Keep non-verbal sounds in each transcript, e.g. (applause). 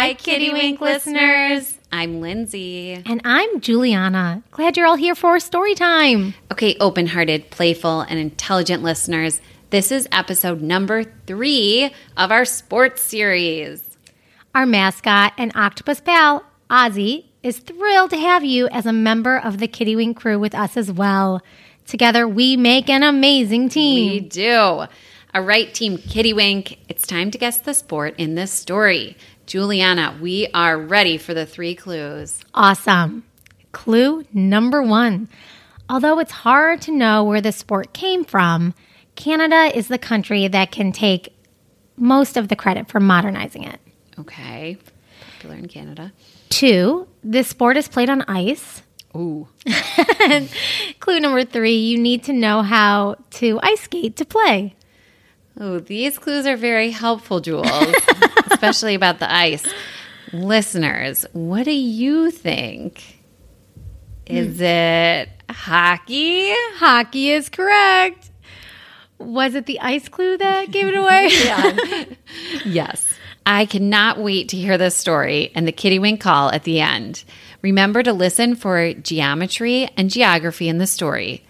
Hi, Kitty Wink listeners. I'm Lindsay. And I'm Juliana. Glad you're all here for story time. Okay, open hearted, playful, and intelligent listeners. This is episode number three of our sports series. Our mascot and octopus pal, Ozzy, is thrilled to have you as a member of the Kitty Wink crew with us as well. Together, we make an amazing team. We do. All right, Team Kitty Wink, it's time to guess the sport in this story. Juliana, we are ready for the three clues. Awesome. Clue number one. Although it's hard to know where the sport came from, Canada is the country that can take most of the credit for modernizing it. Okay, popular in Canada. Two, this sport is played on ice. Ooh. (laughs) Clue number three, you need to know how to ice skate to play. Oh, these clues are very helpful, Jules, (laughs) especially about the ice. Listeners, what do you think? Is hmm. it hockey? Hockey is correct. Was it the ice clue that gave it away? (laughs) (laughs) yes. I cannot wait to hear this story and the kitty wink call at the end. Remember to listen for geometry and geography in the story.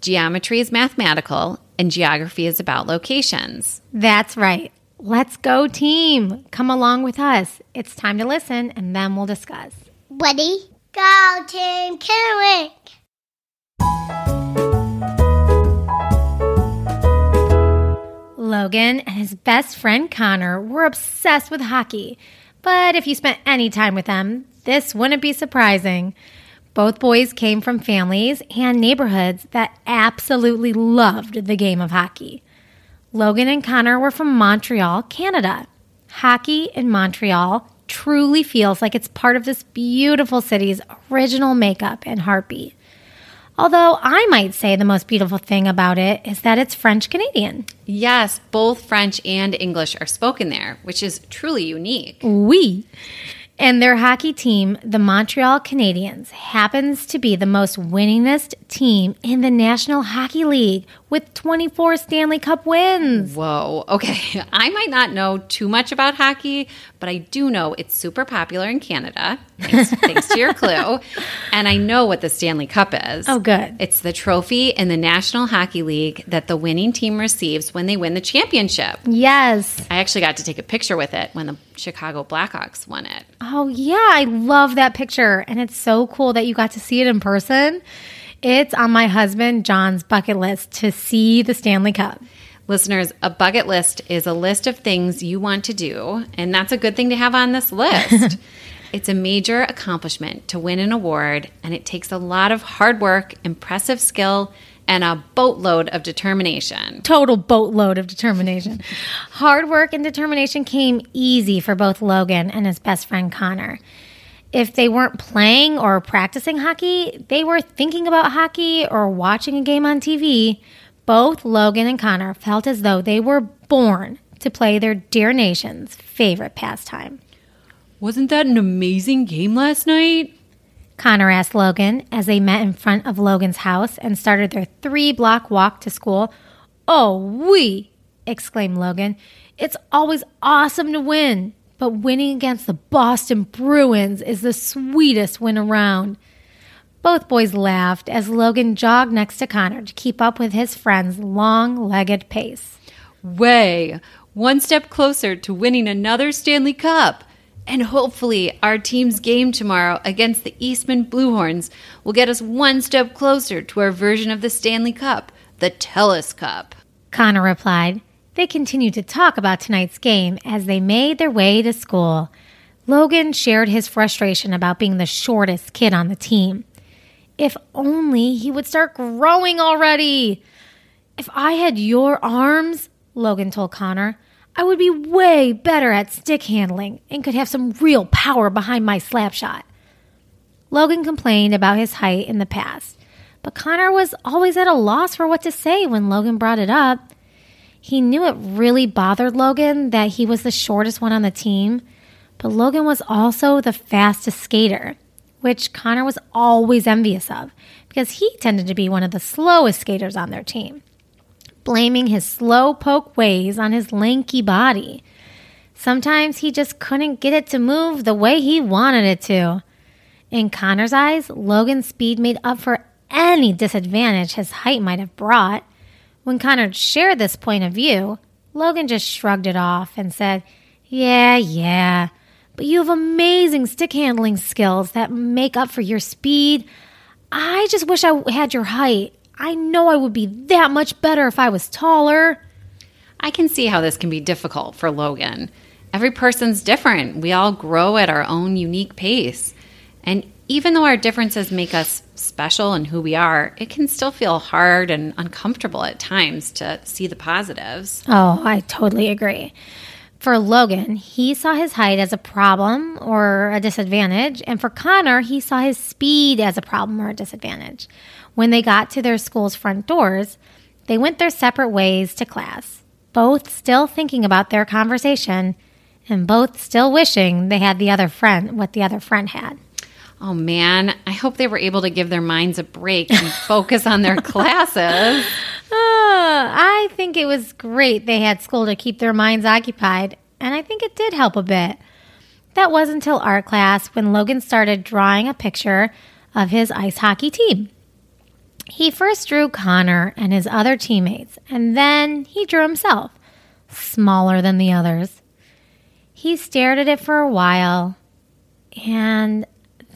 Geometry is mathematical and geography is about locations. That's right. Let's go, team. Come along with us. It's time to listen and then we'll discuss. Ready? Go, team Kitty Logan and his best friend Connor were obsessed with hockey. But if you spent any time with them, this wouldn't be surprising. Both boys came from families and neighborhoods that absolutely loved the game of hockey. Logan and Connor were from Montreal, Canada. Hockey in Montreal truly feels like it's part of this beautiful city's original makeup and heartbeat. Although I might say the most beautiful thing about it is that it's French Canadian. Yes, both French and English are spoken there, which is truly unique. Oui. And their hockey team, the Montreal Canadiens, happens to be the most winningest team in the National Hockey League with 24 Stanley Cup wins. Whoa. Okay. (laughs) I might not know too much about hockey, but I do know it's super popular in Canada, thanks, (laughs) thanks to your clue. And I know what the Stanley Cup is. Oh, good. It's the trophy in the National Hockey League that the winning team receives when they win the championship. Yes. I actually got to take a picture with it when the Chicago Blackhawks won it. Oh, yeah. I love that picture. And it's so cool that you got to see it in person. It's on my husband John's bucket list to see the Stanley Cup. Listeners, a bucket list is a list of things you want to do, and that's a good thing to have on this list. (laughs) it's a major accomplishment to win an award, and it takes a lot of hard work, impressive skill, and a boatload of determination. Total boatload of determination. (laughs) Hard work and determination came easy for both Logan and his best friend Connor. If they weren't playing or practicing hockey, they were thinking about hockey or watching a game on TV. Both Logan and Connor felt as though they were born to play their dear nation's favorite pastime. Wasn't that an amazing game last night? Connor asked Logan as they met in front of Logan's house and started their three block walk to school. Oh, oui! exclaimed Logan. It's always awesome to win, but winning against the Boston Bruins is the sweetest win around. Both boys laughed as Logan jogged next to Connor to keep up with his friend's long legged pace. Way! One step closer to winning another Stanley Cup. And hopefully, our team's game tomorrow against the Eastman Bluehorns will get us one step closer to our version of the Stanley Cup, the Telus Cup. Connor replied. They continued to talk about tonight's game as they made their way to school. Logan shared his frustration about being the shortest kid on the team. If only he would start growing already. If I had your arms, Logan told Connor, I would be way better at stick handling and could have some real power behind my slap shot. Logan complained about his height in the past, but Connor was always at a loss for what to say when Logan brought it up. He knew it really bothered Logan that he was the shortest one on the team, but Logan was also the fastest skater, which Connor was always envious of because he tended to be one of the slowest skaters on their team blaming his slow poke ways on his lanky body. Sometimes he just couldn't get it to move the way he wanted it to. In Connor's eyes, Logan's speed made up for any disadvantage his height might have brought. When Connor shared this point of view, Logan just shrugged it off and said, Yeah, yeah, but you have amazing stick handling skills that make up for your speed. I just wish I had your height. I know I would be that much better if I was taller. I can see how this can be difficult for Logan. Every person's different. We all grow at our own unique pace. And even though our differences make us special and who we are, it can still feel hard and uncomfortable at times to see the positives. Oh, I totally agree. For Logan, he saw his height as a problem or a disadvantage, and for Connor, he saw his speed as a problem or a disadvantage. When they got to their school's front doors, they went their separate ways to class, both still thinking about their conversation and both still wishing they had the other friend what the other friend had. Oh man, I hope they were able to give their minds a break and focus on their (laughs) classes. I think it was great they had school to keep their minds occupied, and I think it did help a bit. That was until art class when Logan started drawing a picture of his ice hockey team. He first drew Connor and his other teammates, and then he drew himself, smaller than the others. He stared at it for a while, and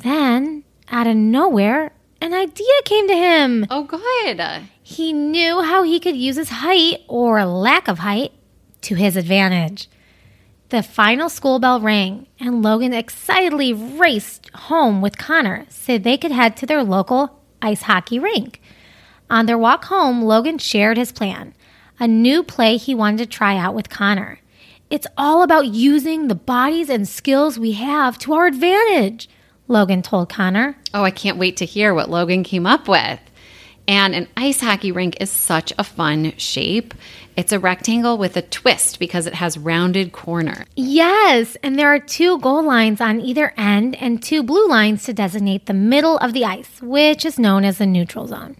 then, out of nowhere, an idea came to him. Oh, good. He knew how he could use his height, or lack of height, to his advantage. The final school bell rang, and Logan excitedly raced home with Connor so they could head to their local ice hockey rink. On their walk home, Logan shared his plan a new play he wanted to try out with Connor. It's all about using the bodies and skills we have to our advantage, Logan told Connor. Oh, I can't wait to hear what Logan came up with. And an ice hockey rink is such a fun shape. It's a rectangle with a twist because it has rounded corners. Yes, and there are two goal lines on either end and two blue lines to designate the middle of the ice, which is known as the neutral zone.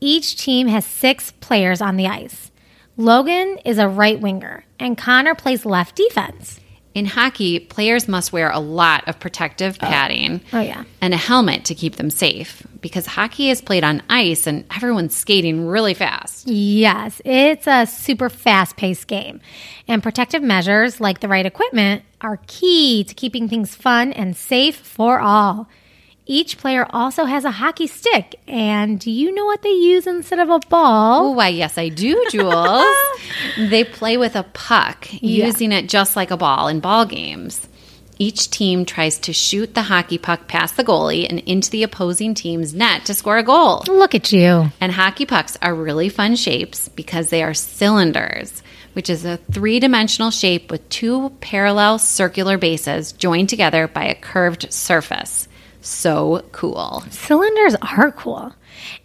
Each team has six players on the ice. Logan is a right winger, and Connor plays left defense. In hockey, players must wear a lot of protective oh. padding Oh, yeah. and a helmet to keep them safe because hockey is played on ice and everyone's skating really fast. Yes, it's a super fast paced game, and protective measures like the right equipment are key to keeping things fun and safe for all. Each player also has a hockey stick, and do you know what they use instead of a ball? Oh, why, yes, I do, Jules. (laughs) they play with a puck, Yeah. using it just like a ball in ball games. Each team tries to shoot the hockey puck past the goalie and into the opposing team's net to score a goal. Look at you. And hockey pucks are really fun shapes because they are cylinders, which is a three dimensional shape with two parallel circular bases joined together by a curved surface. So cool. Cylinders are cool.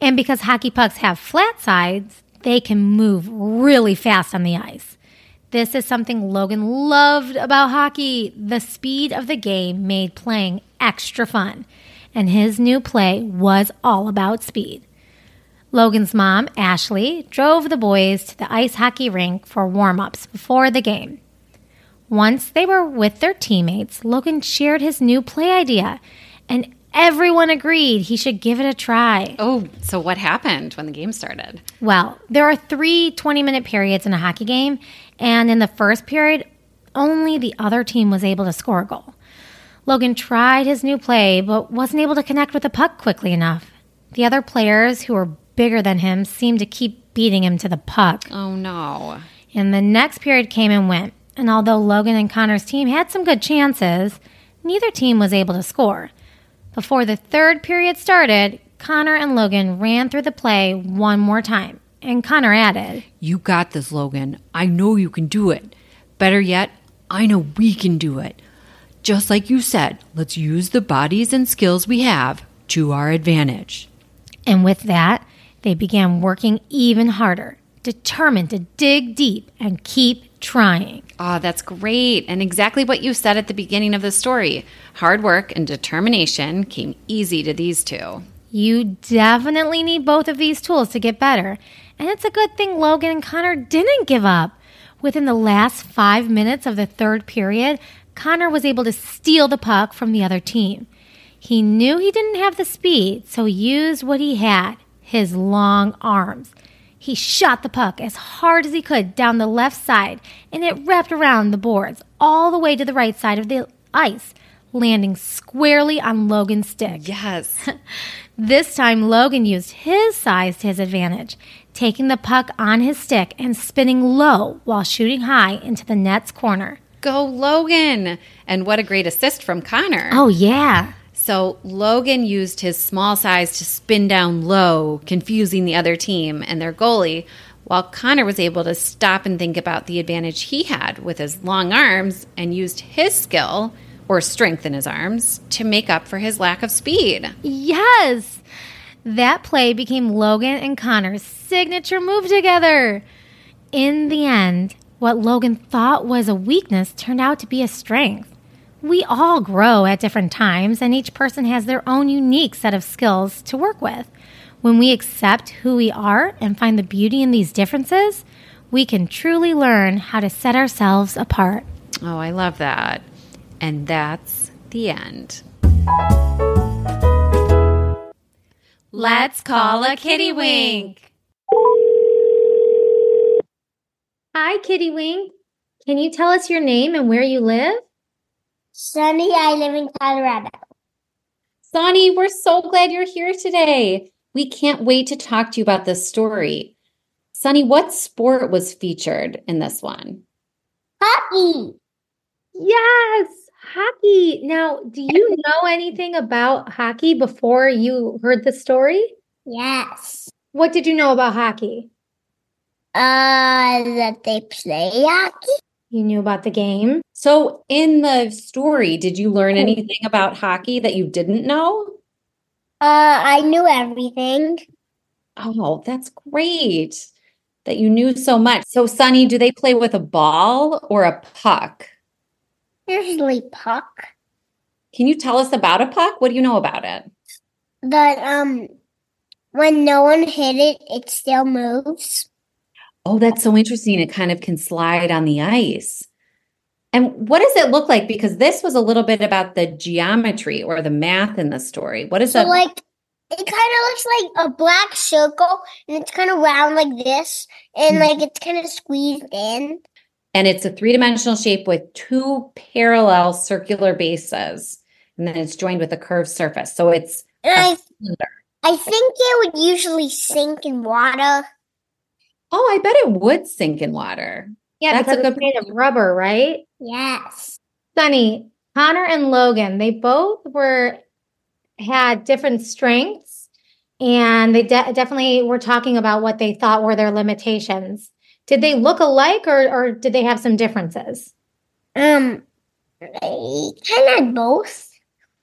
And because hockey pucks have flat sides, they can move really fast on the ice. This is something Logan loved about hockey. The speed of the game made playing extra fun, and his new play was all about speed. Logan's mom, Ashley, drove the boys to the ice hockey rink for warm ups before the game. Once they were with their teammates, Logan shared his new play idea, and everyone agreed he should give it a try. Oh, so what happened when the game started? Well, there are three 20 minute periods in a hockey game, and in the first period, only the other team was able to score a goal. Logan tried his new play, but wasn't able to connect with the puck quickly enough. The other players, who were bigger than him, seemed to keep beating him to the puck. Oh, no. And the next period came and went. And although Logan and Connor's team had some good chances, neither team was able to score. Before the third period started, Connor and Logan ran through the play one more time. And Connor added, You got this, Logan. I know you can do it. Better yet, I know we can do it. Just like you said, let's use the bodies and skills we have to our advantage. and with that, they began working even harder, determined to dig deep and keep trying. Oh, that's great. And exactly what you said at the beginning of the story. Hard work and determination came easy to these two. You definitely need both of these tools to get better. And it's a good thing Logan and Connor didn't give up. Within the last five minutes of the third period, Connor was able to steal the puck from the other team. He knew he didn't have the speed, so he used what he had his long arms. He shot the puck as hard as he could down the left side, and it wrapped around the boards all the way to the right side of the ice, landing squarely on Logan's stick. Yes. (laughs) This time, Logan used his size to his advantage, taking the puck on his stick and spinning low while shooting high into the net's corner. Go Logan. And what a great assist from Connor. Oh, yeah. So Logan used his small size to spin down low, confusing the other team and their goalie, while Connor was able to stop and think about the advantage he had with his long arms and used his skill or strength in his arms to make up for his lack of speed. Yes! That play became Logan and Connor's signature move together. In the end, what Logan thought was a weakness turned out to be a strength. We all grow at different times, and each person has their own unique set of skills to work with. When we accept who we are and find the beauty in these differences, we can truly learn how to set ourselves apart. Oh, I love that. And that's the end. Let's call a kitty wink. Hi, Kitty Wink. Can you tell us your name and where you live? Sunny, I live in Colorado. Sunny, we're so glad you're here today. We can't wait to talk to you about this story. Sunny, what sport was featured in this one? Hockey. Yes, hockey. Now, do you know anything about hockey before you heard the story? Yes. What did you know about hockey? Uh, that they play hockey. You knew about the game. So, in the story, did you learn anything about hockey that you didn't know? Uh, I knew everything. Oh, that's great that you knew so much. So, Sunny, do they play with a ball or a puck? Usually puck. Can you tell us about a puck? What do you know about it? That um, when no one hit it, it still moves. Oh, that's so interesting. It kind of can slide on the ice. And what does it look like? Because this was a little bit about the geometry or the math in the story. What is So that? like, it kind of looks like a black circle, and it's kind of round like this, and Mhm. like it's kind of squeezed in. and it's a three dimensional shape with two parallel circular bases. And then it's joined with a curved surface. So it's And I, cylinder. I think it would usually sink in water. Oh, I bet it would sink in water. Yeah, That's a because it's good made of rubber, right? Yes. Sunny, Connor and Logan, they both were had different strengths and they de- definitely were talking about what they thought were their limitations. Did they look alike or, or did they have some differences? Um, I kind of both.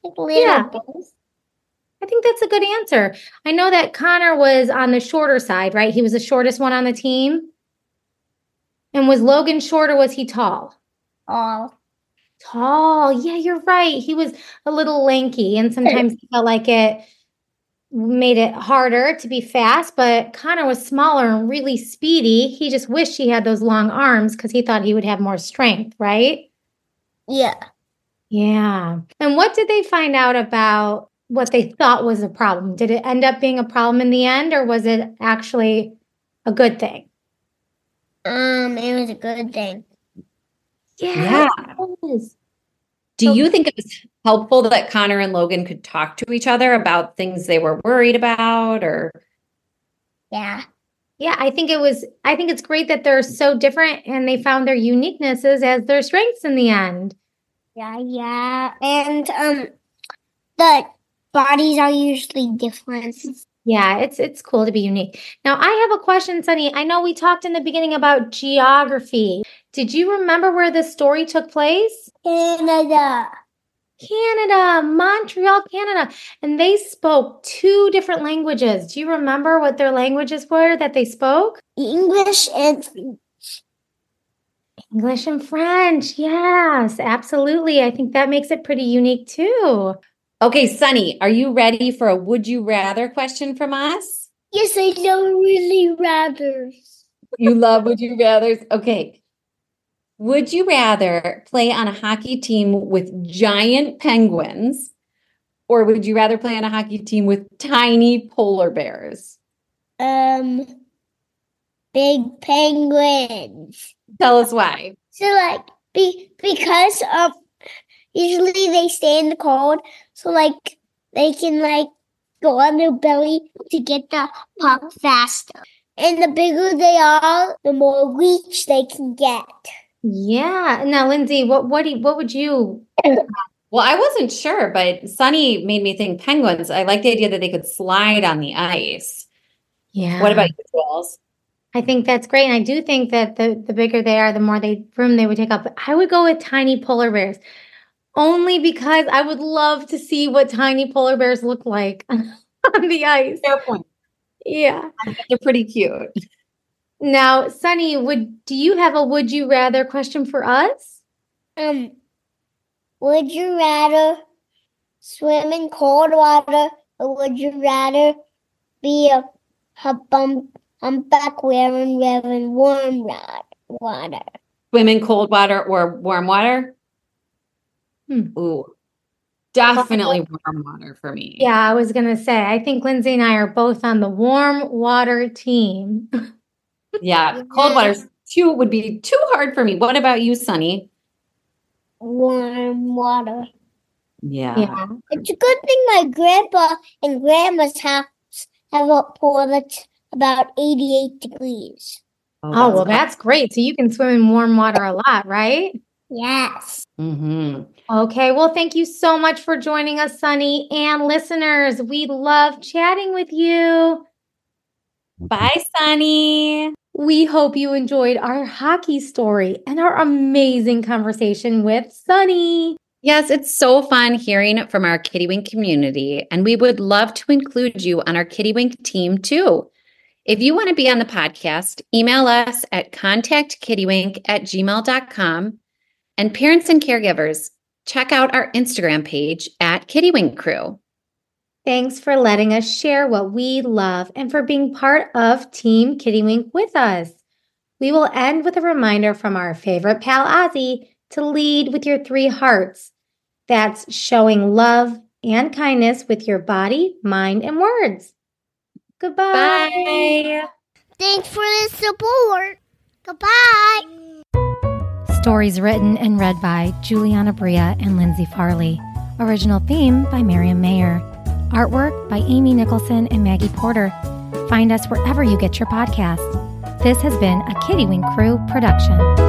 Like little Yeah. both. I think that's a good answer. I know that Connor was on the shorter side, right? He was the shortest one on the team. And was Logan short or was he tall? Tall. Tall. Yeah, you're right. He was a little lanky, and sometimes he felt like it made it harder to be fast. But Connor was smaller and really speedy. He just wished he had those long arms because he thought he would have more strength, right? Yeah. Yeah. And what did they find out about what they thought was a problem? Did it end up being a problem in the end, or was it actually a good thing? Um, it was a good thing. Yeah. it was. Do So- you think it was helpful that Connor and Logan could talk to each other about things they were worried about or Yeah. Yeah, I think it was I think it's great that they're so different and they found their uniquenesses as their strengths in the end. Yeah, yeah. And um the bodies are usually different. Yeah, it's it's cool to be unique. Now, I have a question, Sunny. I know we talked in the beginning about geography. Did you remember where this story took place? Canada. Canada, Montreal, Canada. And they spoke two different languages. Do you remember what their languages were that they spoke? English and English and French. Yes, absolutely. I think that makes it pretty unique too. Okay, Sunny, are you ready for a would you rather question from us? yes, I don't really rather. You love would you rathers? Okay. Would you rather play on a hockey team with giant penguins or would you rather play on a hockey team with tiny polar bears? Um, big penguins. Tell us why. So like be because of usually they stay in the cold, so like they can like go on their belly to get the puck faster. And the bigger they are, the more reach they can get. Yeah. Now, Lindsay, what what do you, what would you? (coughs) Well, I wasn't sure, but Sunny made me think penguins. I like the idea that they could slide on the ice. Yeah. What about you, Jules? I think that's great, and I do think that the the bigger they are, the more they room they would take up. I would go with tiny polar bears, only because I would love to see what tiny polar bears look like (laughs) on the ice. Fair point. Yeah. They're pretty cute. Now, Sunny, would do you have a would you rather question for us? Um, would you rather swim in cold water or would you rather be a, a bum, humpback wearing wearing warm rod water? Swim in cold water or warm water? Hmm. Ooh, definitely warm water for me. Yeah, I was gonna say. I think Lindsay and I are both on the warm water team. Yeah, (laughs) cold water too would be too hard for me. What about you, Sunny? Warm water. Yeah. Yeah. It's a good thing my grandpa and grandma's house have a pool that's about 88 degrees. Oh, well, that's great. So you can swim in warm water a lot, right? Yes. hmm Okay. Well, thank you so much for joining us, Sunny. And listeners, we love chatting with you. Bye, Sunny. We hope you enjoyed our hockey story and our amazing conversation with Sunny. Yes, it's so fun hearing from our Kitty Wink community, and we would love to include you on our Kitty Wink team too. If you want to be on the podcast, email us at contactkitty.wink at gmail.com. And parents and caregivers, check out our Instagram page at Kitty Wink Crew. Thanks for letting us share what we love and for being part of Team Kitty Wink with us. We will end with a reminder from our favorite pal Ozzy to lead with your three hearts. That's showing love and kindness with your body, mind, and words. Goodbye. Bye. Thanks for the support. Goodbye. Stories written and read by Juliana Bria and Lindsay Farley. Original theme by Miriam Mayer. Artwork by Amy Nicholson and Maggie Porter. Find us wherever you get your podcasts. This has been a Kitty Wink Crew production.